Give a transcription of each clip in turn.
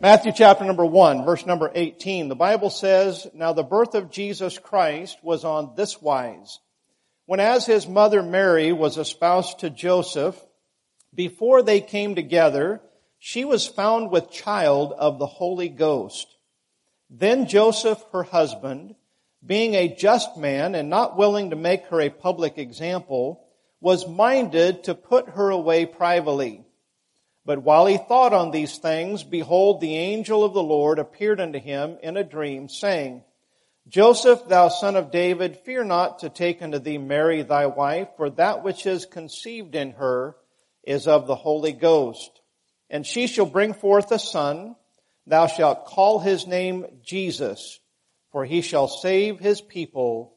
Matthew chapter number 1, verse number 18. The Bible says, Now the birth of Jesus Christ was on this wise. When as his mother Mary was espoused to Joseph, before they came together, she was found with child of the Holy Ghost. Then Joseph, her husband, being a just man and not willing to make her a public example, was minded to put her away privately. But while he thought on these things, behold, the angel of the Lord appeared unto him in a dream, saying, Joseph, thou son of David, fear not to take unto thee Mary thy wife, for that which is conceived in her is of the Holy Ghost. And she shall bring forth a son, thou shalt call his name Jesus, for he shall save his people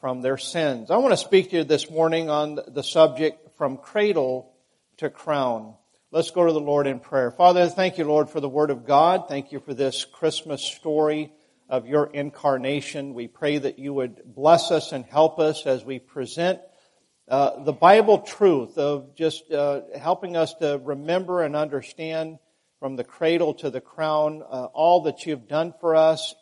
from their sins. I want to speak to you this morning on the subject from cradle to crown. Let's go to the Lord in prayer. Father, thank you, Lord, for the Word of God. Thank you for this Christmas story of your incarnation. We pray that you would bless us and help us as we present uh, the Bible truth of just uh, helping us to remember and understand from the cradle to the crown uh, all that you've done for us.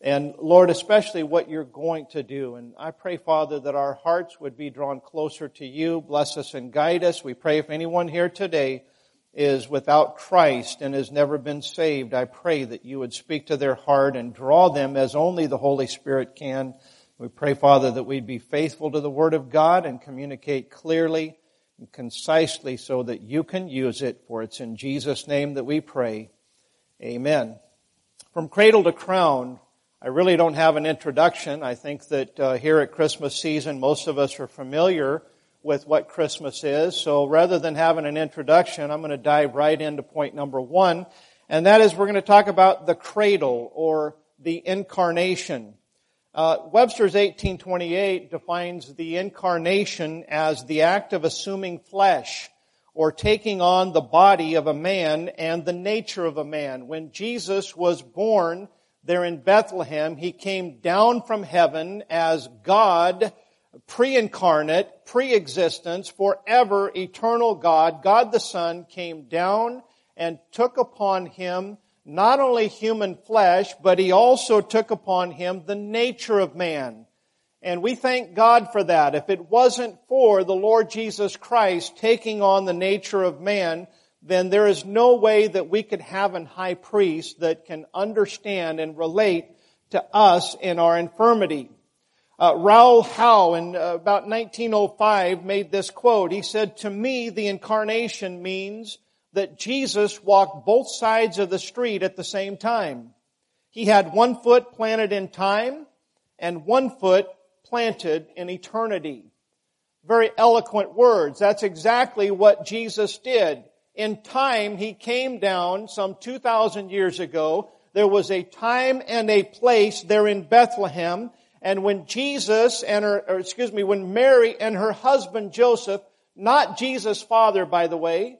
And Lord, especially what you're going to do. And I pray, Father, that our hearts would be drawn closer to you. Bless us and guide us. We pray if anyone here today is without Christ and has never been saved, I pray that you would speak to their heart and draw them as only the Holy Spirit can. We pray, Father, that we'd be faithful to the Word of God and communicate clearly and concisely so that you can use it, for it's in Jesus' name that we pray. Amen. From cradle to crown, I really don't have an introduction. I think that uh, here at Christmas season, most of us are familiar with what Christmas is. So rather than having an introduction, I'm going to dive right into point number one. And that is we're going to talk about the cradle or the incarnation. Uh, Webster's 1828 defines the incarnation as the act of assuming flesh or taking on the body of a man and the nature of a man. When Jesus was born there in Bethlehem, he came down from heaven as God pre-incarnate, pre-existence, forever eternal God, God the Son came down and took upon him not only human flesh, but he also took upon him the nature of man. And we thank God for that. If it wasn't for the Lord Jesus Christ taking on the nature of man, then there is no way that we could have an high priest that can understand and relate to us in our infirmity. Uh, Raoul Howe in uh, about 1905 made this quote. He said, to me, the incarnation means that Jesus walked both sides of the street at the same time. He had one foot planted in time and one foot planted in eternity. Very eloquent words. That's exactly what Jesus did. In time, He came down some 2,000 years ago. There was a time and a place there in Bethlehem and when Jesus and her, or excuse me, when Mary and her husband Joseph, not Jesus' father, by the way,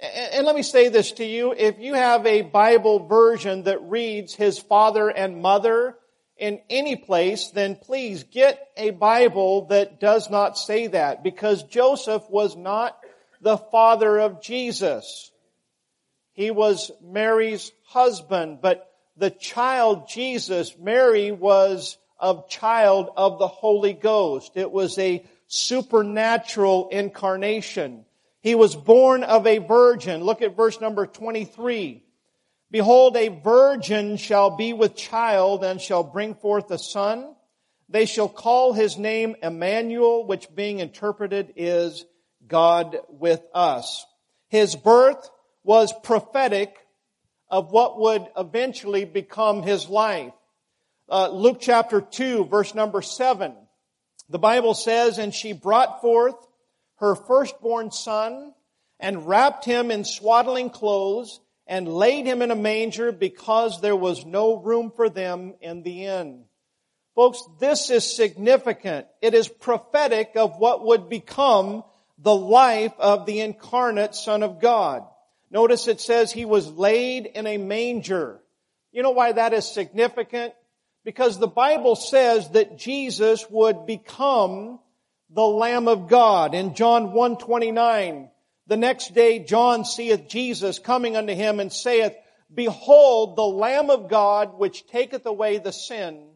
and let me say this to you, if you have a Bible version that reads his father and mother in any place, then please get a Bible that does not say that because Joseph was not the father of Jesus. He was Mary's husband, but the child Jesus, Mary was of child of the Holy Ghost. It was a supernatural incarnation. He was born of a virgin. Look at verse number 23. Behold, a virgin shall be with child and shall bring forth a son. They shall call his name Emmanuel, which being interpreted is God with us. His birth was prophetic of what would eventually become his life uh, Luke chapter 2, verse number 7. The Bible says, And she brought forth her firstborn son and wrapped him in swaddling clothes and laid him in a manger because there was no room for them in the inn. Folks, this is significant. It is prophetic of what would become the life of the incarnate Son of God. Notice it says he was laid in a manger. You know why that is significant? Because the Bible says that Jesus would become the Lamb of God. In John 1.29, the next day John seeth Jesus coming unto him and saith, Behold the Lamb of God which taketh away the sin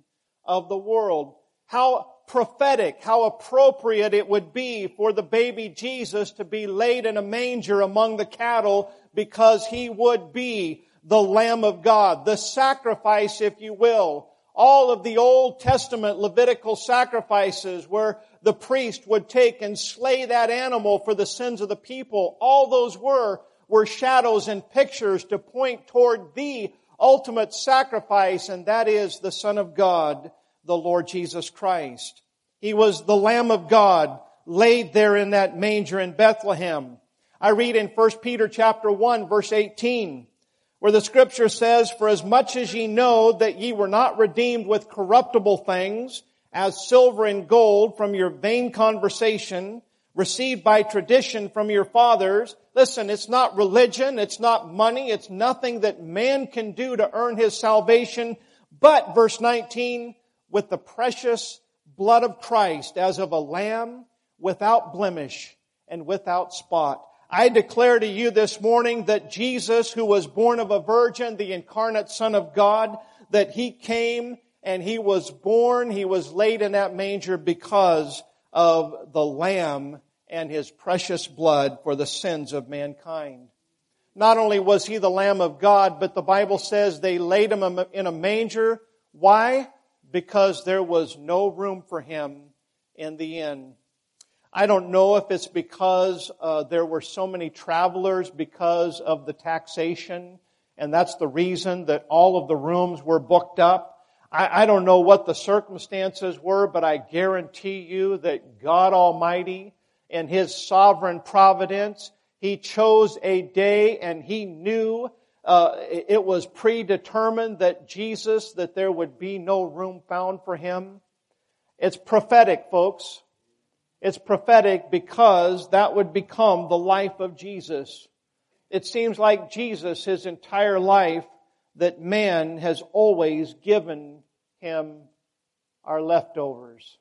of the world. How prophetic, how appropriate it would be for the baby Jesus to be laid in a manger among the cattle because he would be the Lamb of God, the sacrifice, if you will. All of the Old Testament Levitical sacrifices where the priest would take and slay that animal for the sins of the people, all those were, were shadows and pictures to point toward the ultimate sacrifice, and that is the Son of God, the Lord Jesus Christ. He was the Lamb of God laid there in that manger in Bethlehem. I read in 1 Peter chapter 1 verse 18 where the scripture says, For as much as ye know that ye were not redeemed with corruptible things as silver and gold from your vain conversation received by tradition from your fathers. Listen, it's not religion, it's not money, it's nothing that man can do to earn his salvation, but verse 19, with the precious blood of Christ as of a lamb without blemish and without spot. I declare to you this morning that Jesus, who was born of a virgin, the incarnate Son of God, that He came and He was born, He was laid in that manger because of the Lamb and His precious blood for the sins of mankind. Not only was He the Lamb of God, but the Bible says they laid Him in a manger. Why? because there was no room for him in the inn. I don't know if it's because uh, there were so many travelers because of the taxation, and that's the reason that all of the rooms were booked up. I, I don't know what the circumstances were, but I guarantee you that God Almighty, in His sovereign providence, He chose a day and He knew uh, it was predetermined that Jesus, that there would be no room found for him. It's prophetic, folks. It's prophetic because that would become the life of Jesus. It seems like Jesus, his entire life, that man has always given him our leftovers.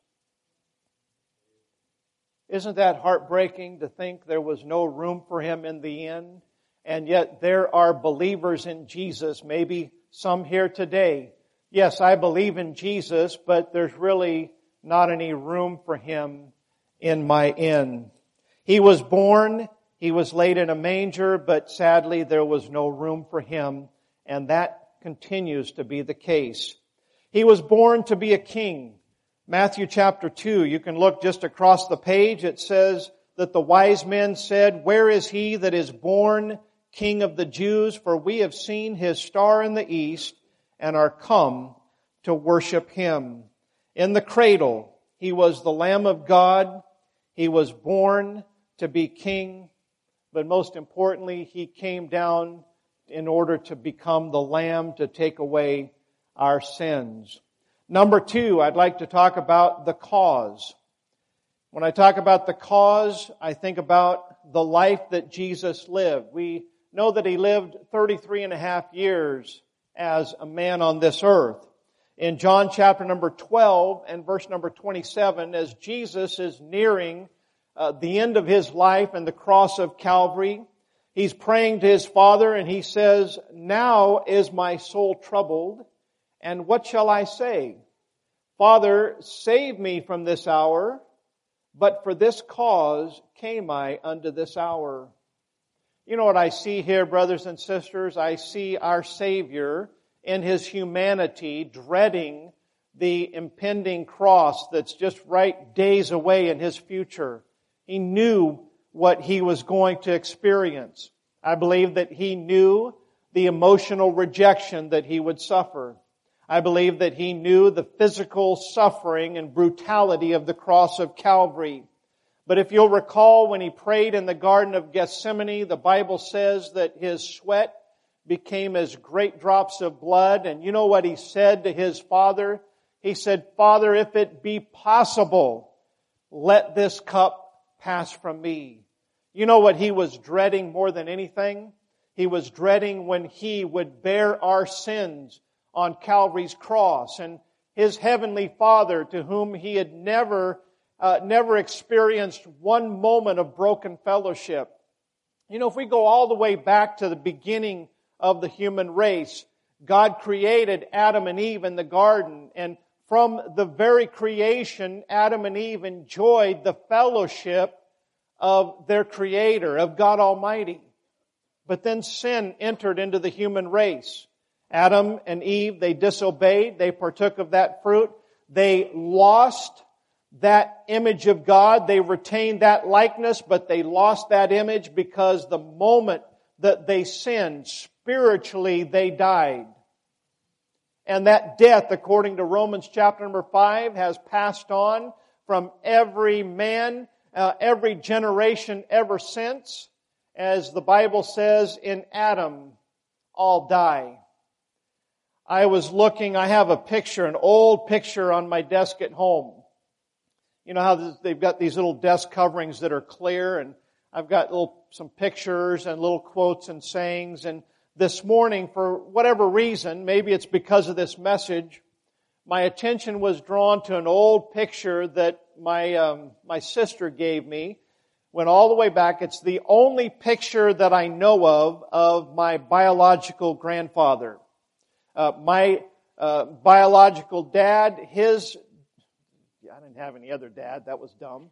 Isn't that heartbreaking to think there was no room for him in the end? and yet there are believers in Jesus, maybe some here today. Yes, I believe in Jesus, but there's really not any room for him in my inn. He was born, he was laid in a manger, but sadly there was no room for him, and that continues to be the case. He was born to be a king. Matthew chapter 2, you can look just across the page. It says that the wise men said, Where is he that is born King of the Jews, for we have seen his star in the east and are come to worship him. In the cradle, he was the Lamb of God. He was born to be king, but most importantly, he came down in order to become the Lamb to take away our sins. Number two, I'd like to talk about the cause. When I talk about the cause, I think about the life that Jesus lived. We know that he lived 33 and a half years as a man on this earth. In John chapter number 12 and verse number 27, as Jesus is nearing uh, the end of his life and the cross of Calvary, he's praying to his Father and he says, Now is my soul troubled, and what shall I say? Father, save me from this hour, but for this cause came I unto this hour. You know what I see here, brothers and sisters? I see our Savior in His humanity dreading the impending cross that's just right days away in His future. He knew what He was going to experience. I believe that He knew the emotional rejection that He would suffer. I believe that He knew the physical suffering and brutality of the cross of Calvary. But if you'll recall when he prayed in the Garden of Gethsemane, the Bible says that his sweat became as great drops of blood. And you know what he said to his father? He said, Father, if it be possible, let this cup pass from me. You know what he was dreading more than anything? He was dreading when he would bear our sins on Calvary's cross and his heavenly father to whom he had never uh, never experienced one moment of broken fellowship. You know, if we go all the way back to the beginning of the human race. God created Adam and Eve in the garden, and from the very creation, Adam and Eve enjoyed the fellowship of their Creator, of God Almighty. But then sin entered into the human race. Adam and Eve, they disobeyed, they partook of that fruit, they lost that image of God, they retained that likeness, but they lost that image because the moment that they sinned, spiritually they died. And that death, according to Romans chapter number 5, has passed on from every man, uh, every generation ever since. As the Bible says, in Adam, all die. I was looking, I have a picture, an old picture on my desk at home. You know how they've got these little desk coverings that are clear and I've got little, some pictures and little quotes and sayings and this morning, for whatever reason, maybe it's because of this message, my attention was drawn to an old picture that my, um, my sister gave me. Went all the way back. It's the only picture that I know of of my biological grandfather. Uh, my uh, biological dad, his, I didn't have any other dad, that was dumb.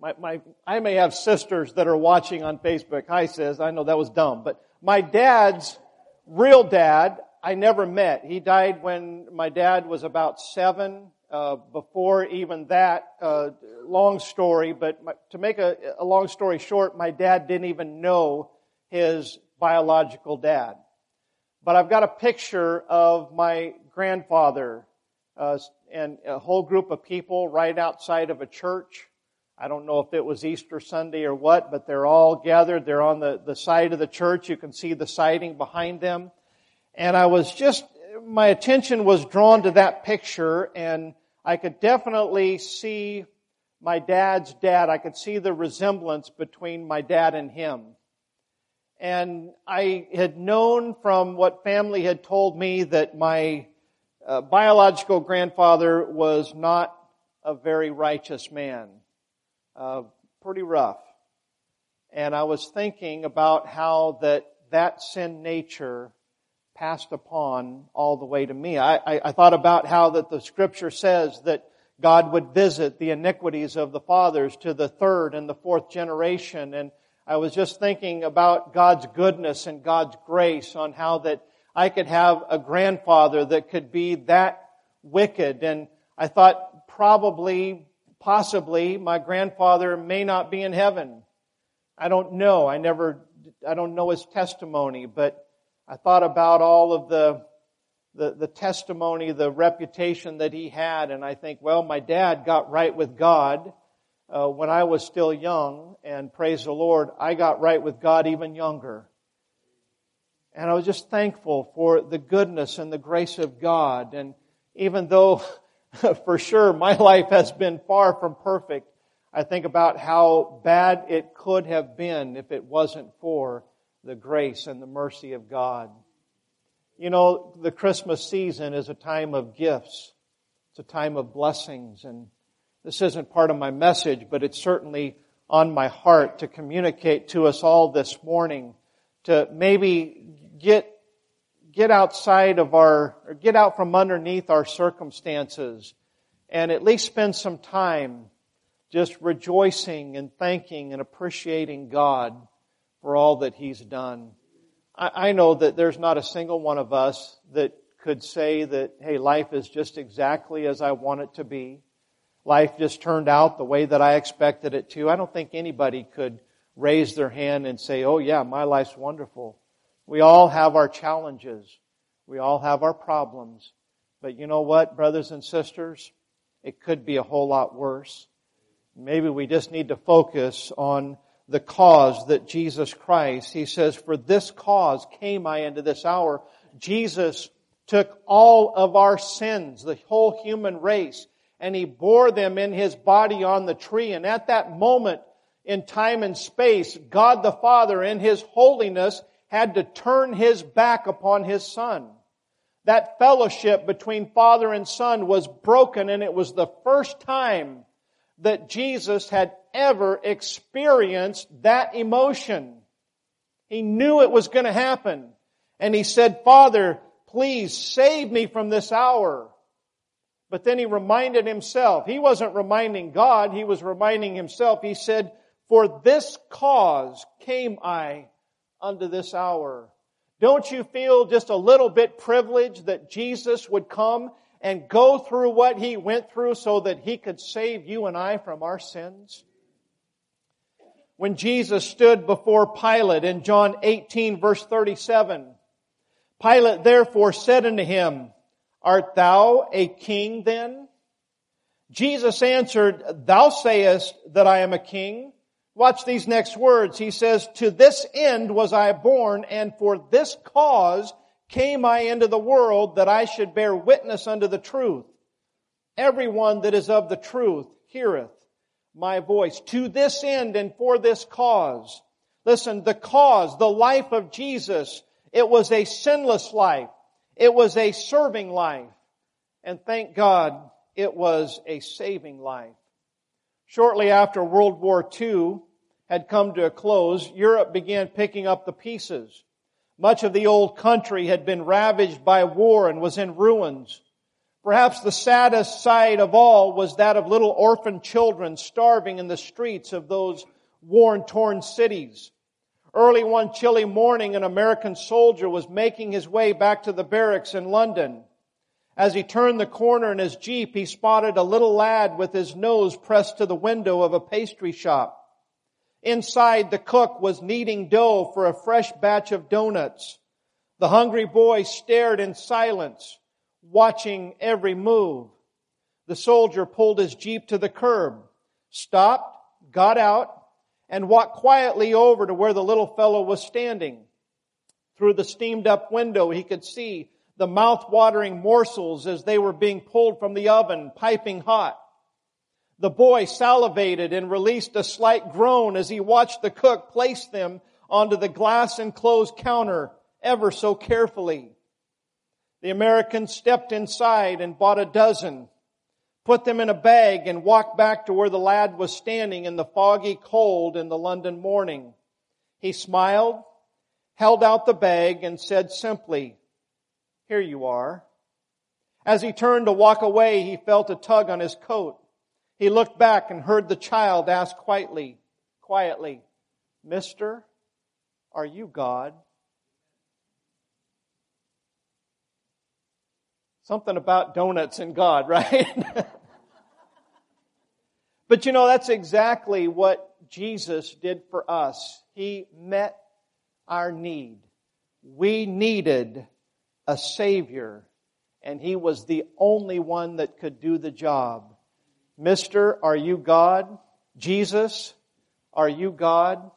My, my, I may have sisters that are watching on Facebook. Hi, sis. I know that was dumb, but my dad's real dad, I never met. He died when my dad was about seven. Uh, before even that, uh, long story, but my, to make a, a long story short, my dad didn't even know his biological dad. But I've got a picture of my grandfather uh, and a whole group of people right outside of a church. I don't know if it was Easter Sunday or what, but they're all gathered. They're on the, the side of the church. You can see the siding behind them. And I was just, my attention was drawn to that picture and I could definitely see my dad's dad. I could see the resemblance between my dad and him. And I had known from what family had told me that my uh, biological grandfather was not a very righteous man uh, pretty rough. And I was thinking about how that that sin nature passed upon all the way to me. I, I, I thought about how that the scripture says that God would visit the iniquities of the fathers to the third and the fourth generation. And I was just thinking about God's goodness and God's grace on how that I could have a grandfather that could be that wicked. And I thought probably possibly my grandfather may not be in heaven. I don't know. I never, I don't know his testimony, but I thought about all of the, the, the testimony, the reputation that he had, and I think, well, my dad got right with God uh, when I was still young, and praise the Lord, I got right with God even younger. And I was just thankful for the goodness and the grace of God. And even though for sure my life has been far from perfect. I think about how bad it could have been if it wasn't for the grace and the mercy of God. You know, the Christmas season is a time of gifts. It's a time of blessings. And this isn't part of my message, but it's certainly on my heart to communicate to us all this morning to maybe get get outside of our, or get out from underneath our circumstances and at least spend some time just rejoicing and thanking and appreciating God for all that He's done. I, I know that there's not a single one of us that could say that, hey, life is just exactly as I want it to be. Life just turned out the way that I expected it to. I don't think anybody could raise their hand and say, oh yeah, my life's wonderful. We all have our challenges. We all have our problems. But you know what, brothers and sisters? It could be a whole lot worse. Maybe we just need to focus on the cause that Jesus Christ, He says, for this cause came I into this hour. Jesus took all of our sins, the whole human race, and He bore them in His body on the tree. And at that moment in time and space, God the Father in His holiness had to turn his back upon his son. That fellowship between father and son was broken and it was the first time that Jesus had ever experienced that emotion. He knew it was going to happen. And he said, Father, please save me from this hour. But then he reminded himself. He wasn't reminding God, he was reminding himself. He said, For this cause came I unto this hour. Don't you feel just a little bit privileged that Jesus would come and go through what he went through so that he could save you and I from our sins? When Jesus stood before Pilate in John 18 verse 37, Pilate therefore said unto him, Art thou a king then? Jesus answered, Thou sayest that I am a king. Watch these next words. He says, To this end was I born, and for this cause came I into the world, that I should bear witness unto the truth. Everyone that is of the truth heareth my voice. To this end and for this cause. Listen, the cause, the life of Jesus, it was a sinless life. It was a serving life. And thank God it was a saving life. Shortly after World War II had come to a close, Europe began picking up the pieces. Much of the old country had been ravaged by war and was in ruins. Perhaps the saddest sight of all was that of little orphan children starving in the streets of those worn, torn cities. Early one chilly morning, an American soldier was making his way back to the barracks in London. As he turned the corner in his Jeep, he spotted a little lad with his nose pressed to the window of a pastry shop. Inside, the cook was kneading dough for a fresh batch of donuts. The hungry boy stared in silence, watching every move. The soldier pulled his Jeep to the curb, stopped, got out, and walked quietly over to where the little fellow was standing. Through the steamed up window, he could see the mouth-watering morsels as they were being pulled from the oven, piping hot. The boy salivated and released a slight groan as he watched the cook place them onto the glass enclosed counter ever so carefully. The American stepped inside and bought a dozen put them in a bag, and walked back to where the lad was standing in the foggy cold in the London morning. He smiled, held out the bag, and said simply, Here you are. As he turned to walk away, he felt a tug on his coat. He looked back and heard the child ask quietly, quietly, Mister, are you God? Something about donuts and God, right? But you know, that's exactly what Jesus did for us. He met our need. We needed a Savior, and He was the only one that could do the job. Mister, are you God? Jesus, are you God?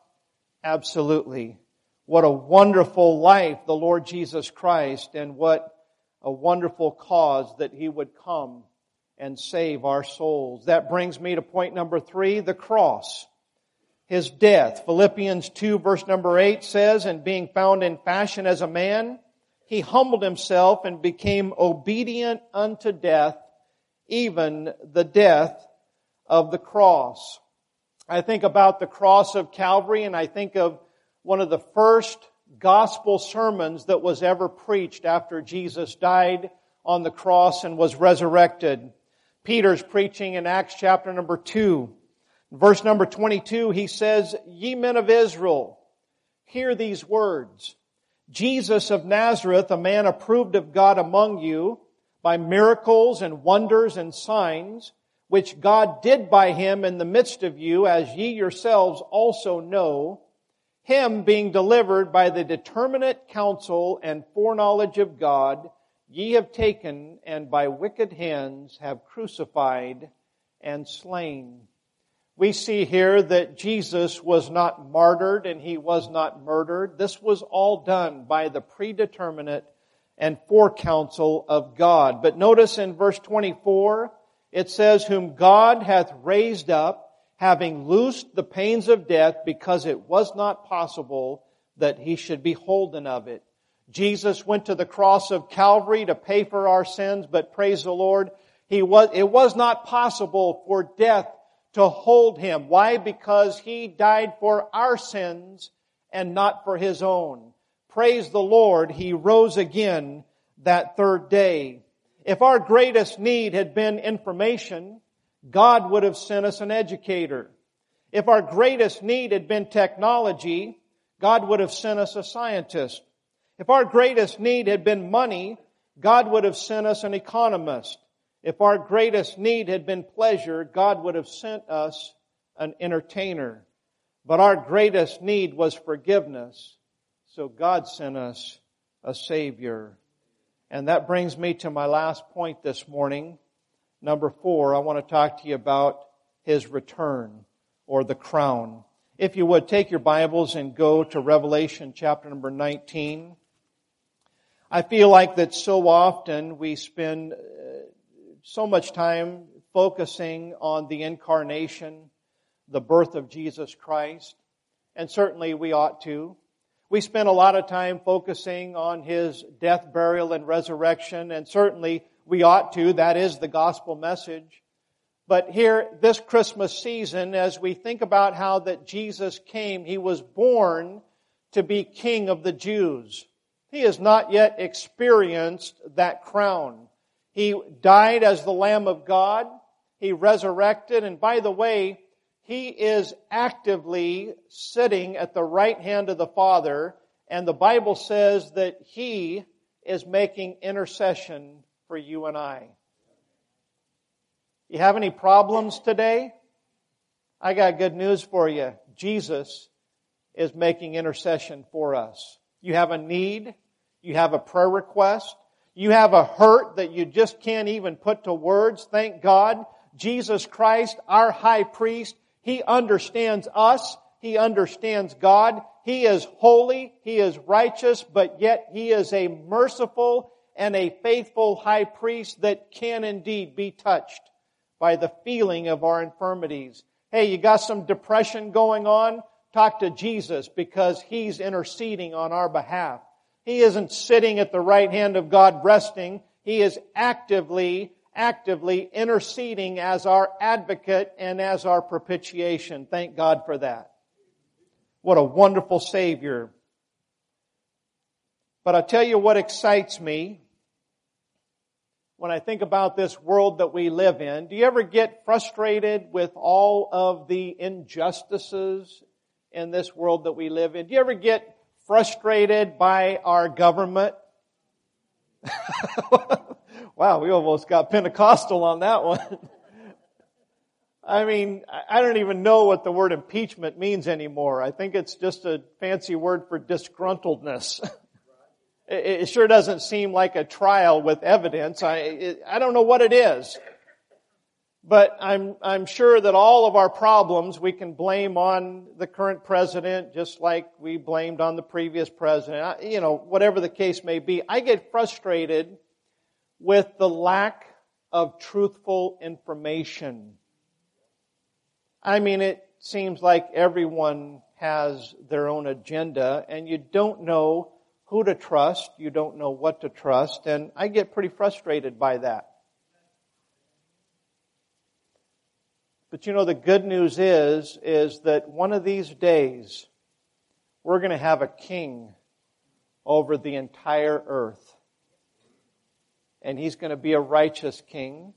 Absolutely. What a wonderful life the Lord Jesus Christ, and what a wonderful cause that He would come and save our souls. That brings me to point number three, the cross. His death. Philippians 2 verse number 8 says, and being found in fashion as a man, he humbled himself and became obedient unto death, even the death of the cross. I think about the cross of Calvary and I think of one of the first gospel sermons that was ever preached after Jesus died on the cross and was resurrected. Peter's preaching in Acts chapter number 2. Verse number 22, he says, Ye men of Israel, hear these words. Jesus of Nazareth, a man approved of God among you by miracles and wonders and signs, which God did by him in the midst of you, as ye yourselves also know, him being delivered by the determinate counsel and foreknowledge of God, ye have taken and by wicked hands have crucified and slain. We see here that Jesus was not martyred and he was not murdered. This was all done by the predeterminate and forecounsel of God. But notice in verse 24, it says, whom God hath raised up, having loosed the pains of death, because it was not possible that he should be holden of it. Jesus went to the cross of Calvary to pay for our sins, but praise the Lord, he was, it was not possible for death to hold him. Why? Because he died for our sins and not for his own. Praise the Lord, he rose again that third day. If our greatest need had been information, God would have sent us an educator. If our greatest need had been technology, God would have sent us a scientist. If our greatest need had been money, God would have sent us an economist. If our greatest need had been pleasure, God would have sent us an entertainer. But our greatest need was forgiveness. So God sent us a Savior. And that brings me to my last point this morning. Number four, I want to talk to you about His return or the crown. If you would, take your Bibles and go to Revelation chapter number 19. I feel like that so often we spend uh, so much time focusing on the incarnation, the birth of Jesus Christ, and certainly we ought to. We spend a lot of time focusing on His death, burial, and resurrection, and certainly we ought to. That is the gospel message. But here, this Christmas season, as we think about how that Jesus came, He was born to be King of the Jews. He has not yet experienced that crown. He died as the Lamb of God. He resurrected. And by the way, he is actively sitting at the right hand of the Father. And the Bible says that he is making intercession for you and I. You have any problems today? I got good news for you. Jesus is making intercession for us. You have a need. You have a prayer request. You have a hurt that you just can't even put to words. Thank God. Jesus Christ, our high priest, He understands us. He understands God. He is holy. He is righteous, but yet He is a merciful and a faithful high priest that can indeed be touched by the feeling of our infirmities. Hey, you got some depression going on? Talk to Jesus because He's interceding on our behalf. He isn't sitting at the right hand of God resting. He is actively, actively interceding as our advocate and as our propitiation. Thank God for that. What a wonderful Savior. But I tell you what excites me when I think about this world that we live in. Do you ever get frustrated with all of the injustices in this world that we live in? Do you ever get frustrated by our government. wow, we almost got Pentecostal on that one. I mean, I don't even know what the word impeachment means anymore. I think it's just a fancy word for disgruntledness. It sure doesn't seem like a trial with evidence. I, I don't know what it is. But I'm, I'm sure that all of our problems we can blame on the current president, just like we blamed on the previous president. You know, whatever the case may be. I get frustrated with the lack of truthful information. I mean, it seems like everyone has their own agenda and you don't know who to trust, you don't know what to trust, and I get pretty frustrated by that. But you know, the good news is, is that one of these days, we're going to have a king over the entire earth. And he's going to be a righteous king.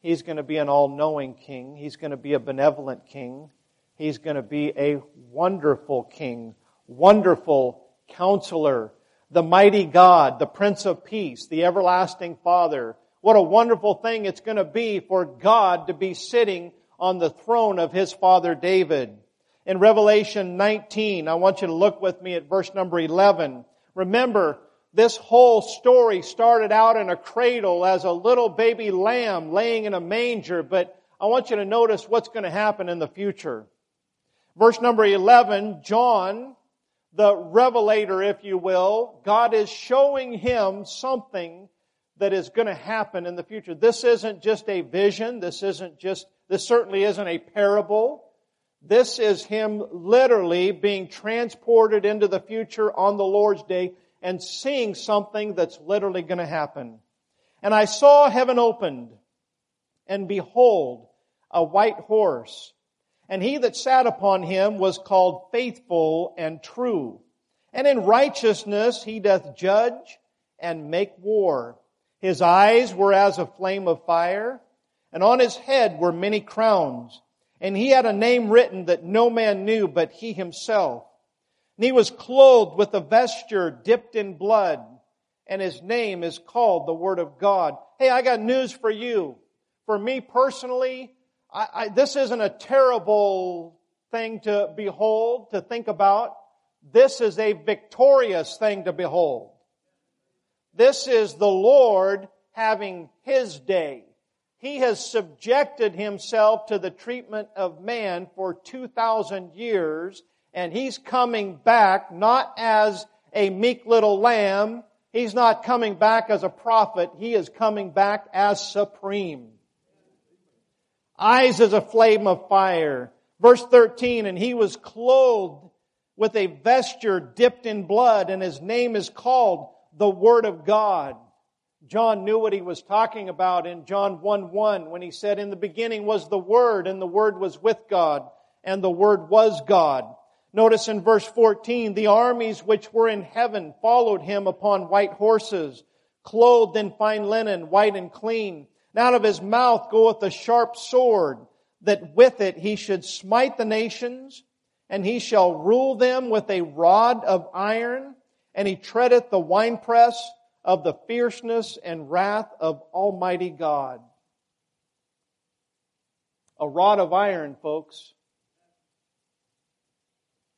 He's going to be an all-knowing king. He's going to be a benevolent king. He's going to be a wonderful king, wonderful counselor, the mighty God, the Prince of Peace, the everlasting Father. What a wonderful thing it's going to be for God to be sitting on the throne of his father David. In Revelation 19, I want you to look with me at verse number 11. Remember, this whole story started out in a cradle as a little baby lamb laying in a manger, but I want you to notice what's going to happen in the future. Verse number 11, John, the revelator, if you will, God is showing him something that is going to happen in the future. This isn't just a vision. This isn't just this certainly isn't a parable. This is him literally being transported into the future on the Lord's day and seeing something that's literally going to happen. And I saw heaven opened, and behold, a white horse. And he that sat upon him was called faithful and true. And in righteousness he doth judge and make war. His eyes were as a flame of fire, and on his head were many crowns. And he had a name written that no man knew but he himself. And he was clothed with a vesture dipped in blood, and his name is called the Word of God. Hey, I got news for you. For me personally, I, I, this isn't a terrible thing to behold, to think about. This is a victorious thing to behold. This is the Lord having His day. He has subjected Himself to the treatment of man for 2,000 years and he's coming back not as a meek little lamb. He's not coming back as a prophet. He is coming back as supreme. Eyes as a flame of fire. Verse 13, and he was clothed with a vesture dipped in blood and his name is called the Word of God. John knew what he was talking about in John 1 1 when he said, In the beginning was the Word, and the Word was with God, and the Word was God. Notice in verse 14, the armies which were in heaven followed him upon white horses, clothed in fine linen, white and clean. And out of his mouth goeth a sharp sword, that with it he should smite the nations, and he shall rule them with a rod of iron, and he treadeth the winepress of the fierceness and wrath of Almighty God. A rod of iron, folks.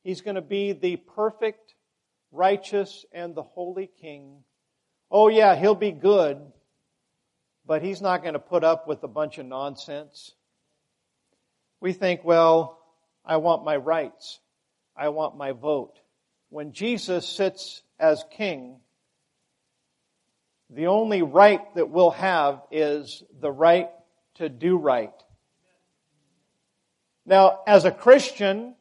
He's going to be the perfect, righteous, and the holy king. Oh yeah, he'll be good, but he's not going to put up with a bunch of nonsense. We think, well, I want my rights. I want my vote. When Jesus sits as king, the only right that we'll have is the right to do right. Now, as a Christian,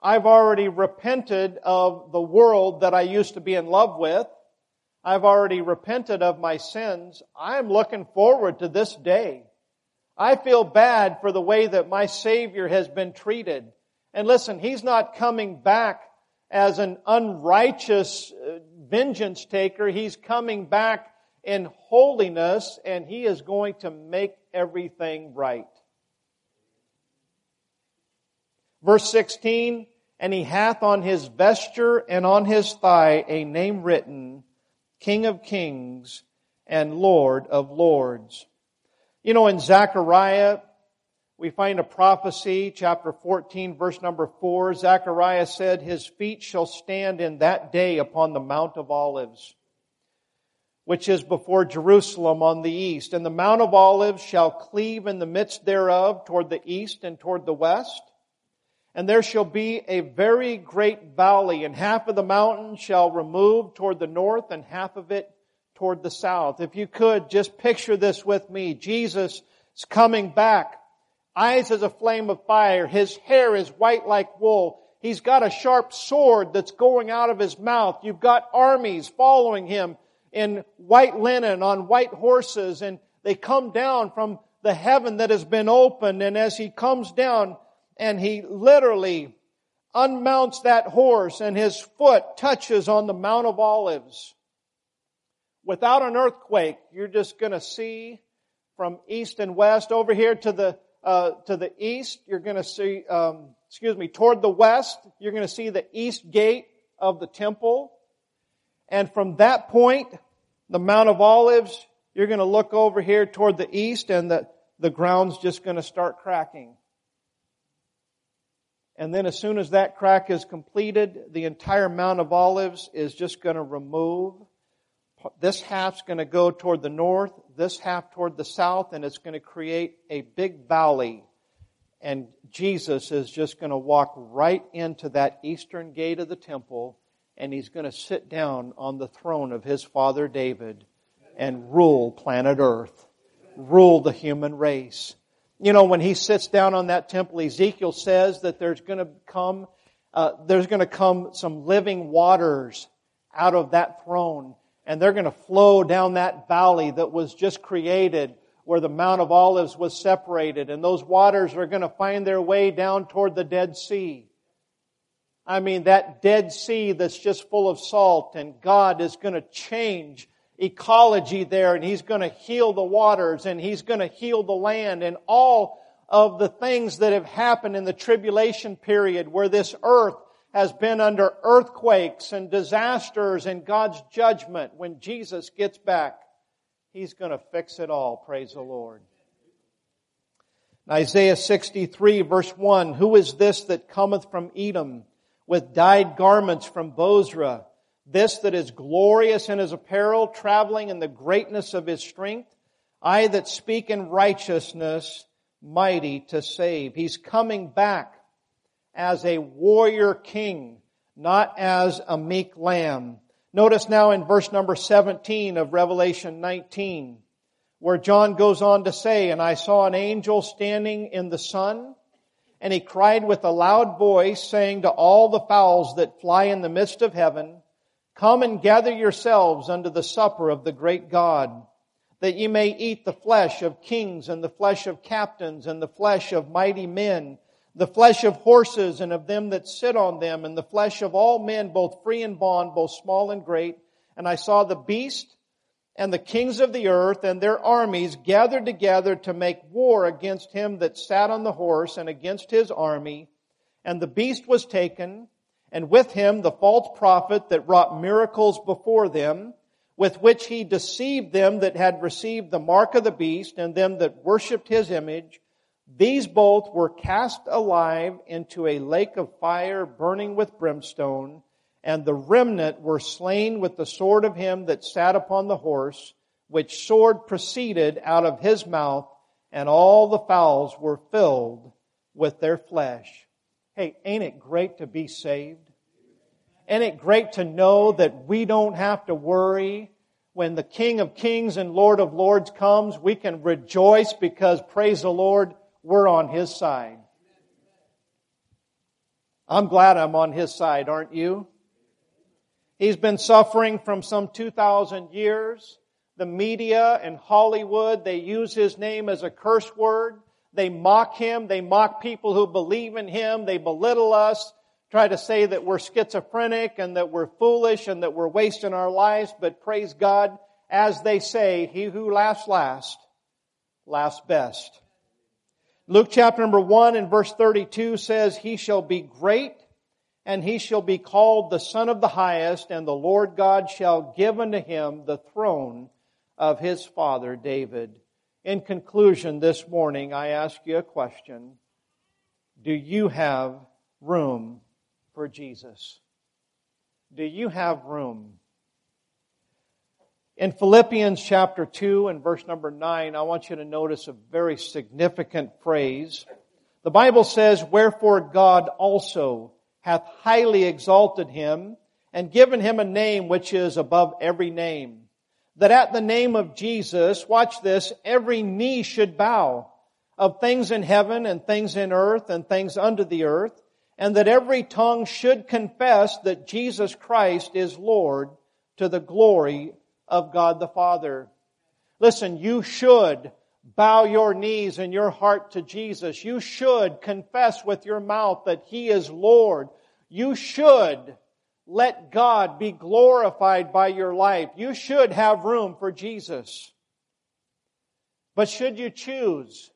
I've already repented of the world that I used to be in love with. I've already repented of my sins. I'm looking forward to this day. I feel bad for the way that my Savior has been treated. And listen, He's not coming back as an unrighteous uh, vengeance taker. He's coming back in holiness and He is going to make everything right. Verse 16, and he hath on his vesture and on his thigh a name written, King of Kings and Lord of Lords. You know, in Zechariah, we find a prophecy, chapter 14, verse number 4. Zechariah said, His feet shall stand in that day upon the Mount of Olives, which is before Jerusalem on the east. And the Mount of Olives shall cleave in the midst thereof toward the east and toward the west and there shall be a very great valley, and half of the mountain shall remove toward the north, and half of it toward the south. If you could just picture this with me. Jesus is coming back. Eyes as a flame of fire. His hair is white like wool. He's got a sharp sword that's going out of his mouth. You've got armies following him in white linen on white horses, and they come down from the heaven that has been opened. And as he comes down, and he literally unmounts that horse and his foot touches on the Mount of Olives. Without an earthquake, you're just going to see from east and west over here to the uh, to the east. You're going to see, um, excuse me, toward the west. You're going to see the east gate of the temple, and from that point, the Mount of Olives. You're going to look over here toward the east, and the the ground's just going to start cracking. And then as soon as that crack is completed, the entire Mount of Olives is just going to remove. This half's going to go toward the north, this half toward the south, and it's going to create a big valley. And Jesus is just going to walk right into that eastern gate of the temple, and he's going to sit down on the throne of his father David and rule planet Earth, rule the human race. You know, when he sits down on that temple, Ezekiel says that there's going to come, uh, there's going to come some living waters out of that throne, and they're going to flow down that valley that was just created where the Mount of Olives was separated, and those waters are going to find their way down toward the Dead Sea. I mean, that Dead Sea that's just full of salt, and God is going to change ecology there, and He's going to heal the waters, and He's going to heal the land, and all of the things that have happened in the tribulation period where this earth has been under earthquakes and disasters and God's judgment. When Jesus gets back, He's going to fix it all. Praise the Lord. Isaiah 63 verse 1, Who is this that cometh from Edom with dyed garments from Bozrah? This that is glorious in his apparel, traveling in the greatness of his strength? I that speak in righteousness, mighty to save. He's coming back as a warrior king, not as a meek lamb. Notice now in verse number 17 of Revelation 19, where John goes on to say, And I saw an angel standing in the sun, and he cried with a loud voice, saying to all the fowls that fly in the midst of heaven, Come and gather yourselves unto the supper of the great God, that ye may eat the flesh of kings and the flesh of captains and the flesh of mighty men, the flesh of horses and of them that sit on them, and the flesh of all men, both free and bond, both small and great. And I saw the beast and the kings of the earth and their armies gathered together to make war against him that sat on the horse and against his army. And the beast was taken, and with him the false prophet that wrought miracles before them, with which he deceived them that had received the mark of the beast and them that worshipped his image. These both were cast alive into a lake of fire burning with brimstone, and the remnant were slain with the sword of him that sat upon the horse, which sword proceeded out of his mouth, and all the fowls were filled with their flesh. Hey, ain't it great to be saved? Ain't it great to know that we don't have to worry when the King of Kings and Lord of Lords comes? We can rejoice because, praise the Lord, we're on His side. I'm glad I'm on His side, aren't you? He's been suffering from some 2,000 years. The media and Hollywood, they use His name as a curse word. They mock him. They mock people who believe in him. They belittle us, try to say that we're schizophrenic and that we're foolish and that we're wasting our lives. But praise God, as they say, he who laughs last, laughs best. Luke chapter number 1 and verse 32 says, He shall be great and he shall be called the Son of the Highest and the Lord God shall give unto him the throne of his father David. In conclusion, this morning, I ask you a question. Do you have room for Jesus? Do you have room? In Philippians chapter 2 and verse number 9, I want you to notice a very significant phrase. The Bible says, Wherefore God also hath highly exalted him and given him a name which is above every name that at the name of Jesus, watch this, every knee should bow of things in heaven and things in earth and things under the earth, and that every tongue should confess that Jesus Christ is Lord to the glory of God the Father. Listen, you should bow your knees and your heart to Jesus. You should confess with your mouth that He is Lord. You should let God be glorified by your life. You should have room for Jesus. But should you choose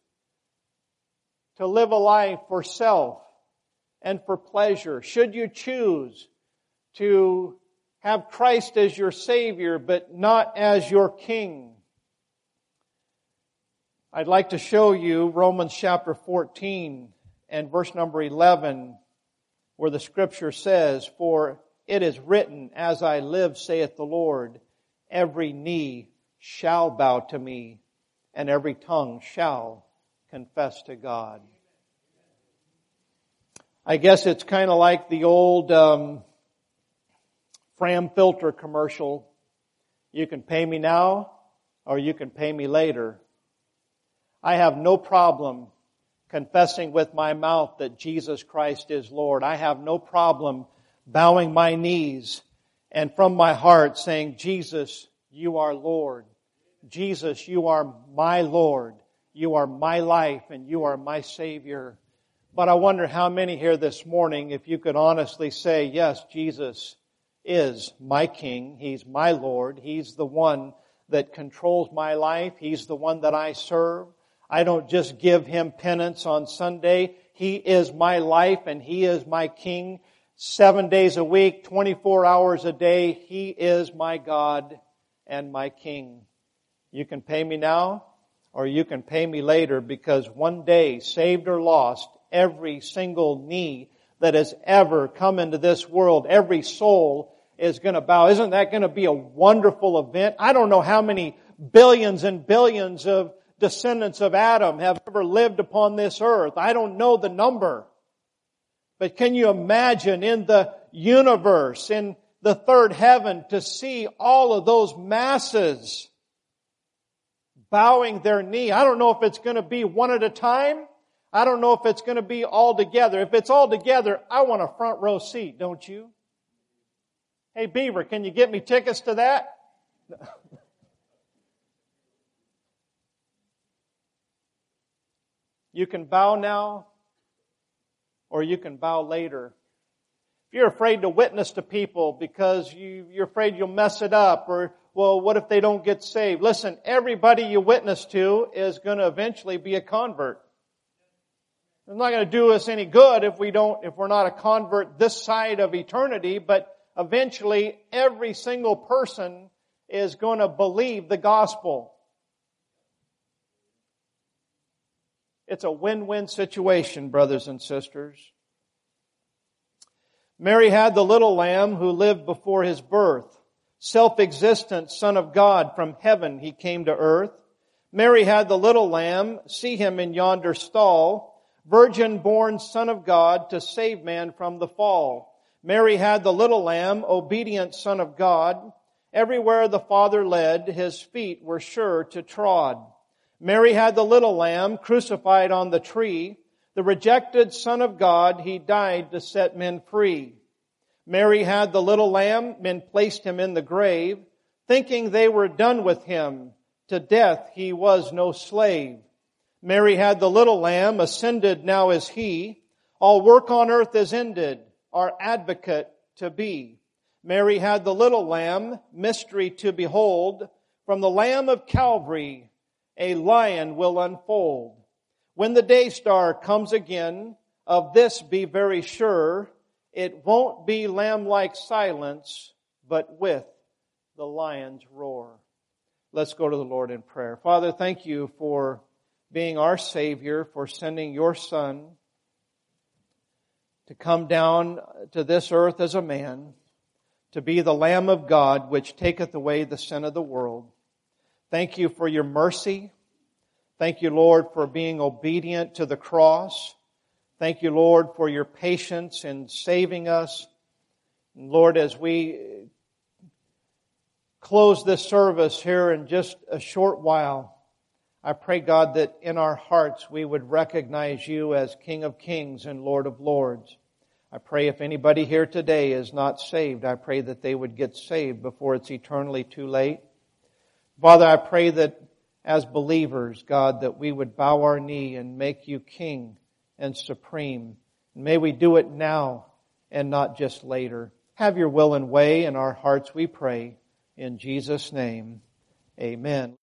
to live a life for self and for pleasure, should you choose to have Christ as your Savior but not as your King, I'd like to show you Romans chapter 14 and verse number 11 where the scripture says, For it is written, As I live, saith the Lord, every knee shall bow to me, and every tongue shall confess to God. I guess it's kind of like the old um, Fram filter commercial. You can pay me now, or you can pay me later. I have no problem confessing with my mouth that Jesus Christ is Lord. I have no problem bowing my knees and from my heart saying, Jesus, you are Lord. Jesus, you are my Lord. You are my life and you are my Savior. But I wonder how many here this morning, if you could honestly say, yes, Jesus is my King. He's my Lord. He's the one that controls my life. He's the one that I serve. I don't just give Him penance on Sunday. He is my life and He is my King. Seven days a week, 24 hours a day, He is my God and my King. You can pay me now or you can pay me later because one day, saved or lost, every single knee that has ever come into this world, every soul is going to bow. Isn't that going to be a wonderful event? I don't know how many billions and billions of descendants of Adam have ever lived upon this earth. I don't know the number. But can you imagine in the universe, in the third heaven, to see all of those masses bowing their knee? I don't know if it's going to be one at a time I don't know if it's going to be all together. If it's all together, I want a front row seat, don't you? Hey, Beaver, can you get me tickets to that? you can bow now, or you can bow later. If you're afraid to witness to people because you, you're afraid you'll mess it up, or, well, what if they don't get saved? Listen, everybody you witness to is going to eventually be a convert. It's not going to do us any good if we don't, if we're not a convert this side of eternity, but eventually every single person is going to believe the gospel. It's a win-win situation, brothers and sisters. Mary had the little lamb who lived before his birth. Self-existent son of God from heaven, he came to earth. Mary had the little lamb, see him in yonder stall, virgin born son of God to save man from the fall. Mary had the little lamb, obedient son of God. Everywhere the Father led, his feet were sure to trod. Mary had the little lamb crucified on the tree. The rejected son of God, he died to set men free. Mary had the little lamb, men placed him in the grave, thinking they were done with him. To death he was no slave. Mary had the little lamb, ascended now is he. All work on earth is ended, our advocate to be. Mary had the little lamb, mystery to behold. From the lamb of Calvary, a lion will unfold. When the day star comes again, of this be very sure, it won't be lamb-like silence, but with the lion's roar. Let's go to the Lord in prayer. Father, thank you for being our Savior, for sending your Son to come down to this earth as a man, to be the Lamb of God, which taketh away the sin of the world. Thank you for your mercy. Thank you, Lord, for being obedient to the cross. Thank you, Lord, for your patience in saving us. And Lord, as we close this service here in just a short while, I pray, God, that in our hearts we would recognize you as King of Kings and Lord of Lords. I pray if anybody here today is not saved, I pray that they would get saved before it's eternally too late. Father, I pray that as believers, God, that we would bow our knee and make you King and supreme. May we do it now and not just later. Have your will and way in our hearts, we pray. In Jesus' name, amen.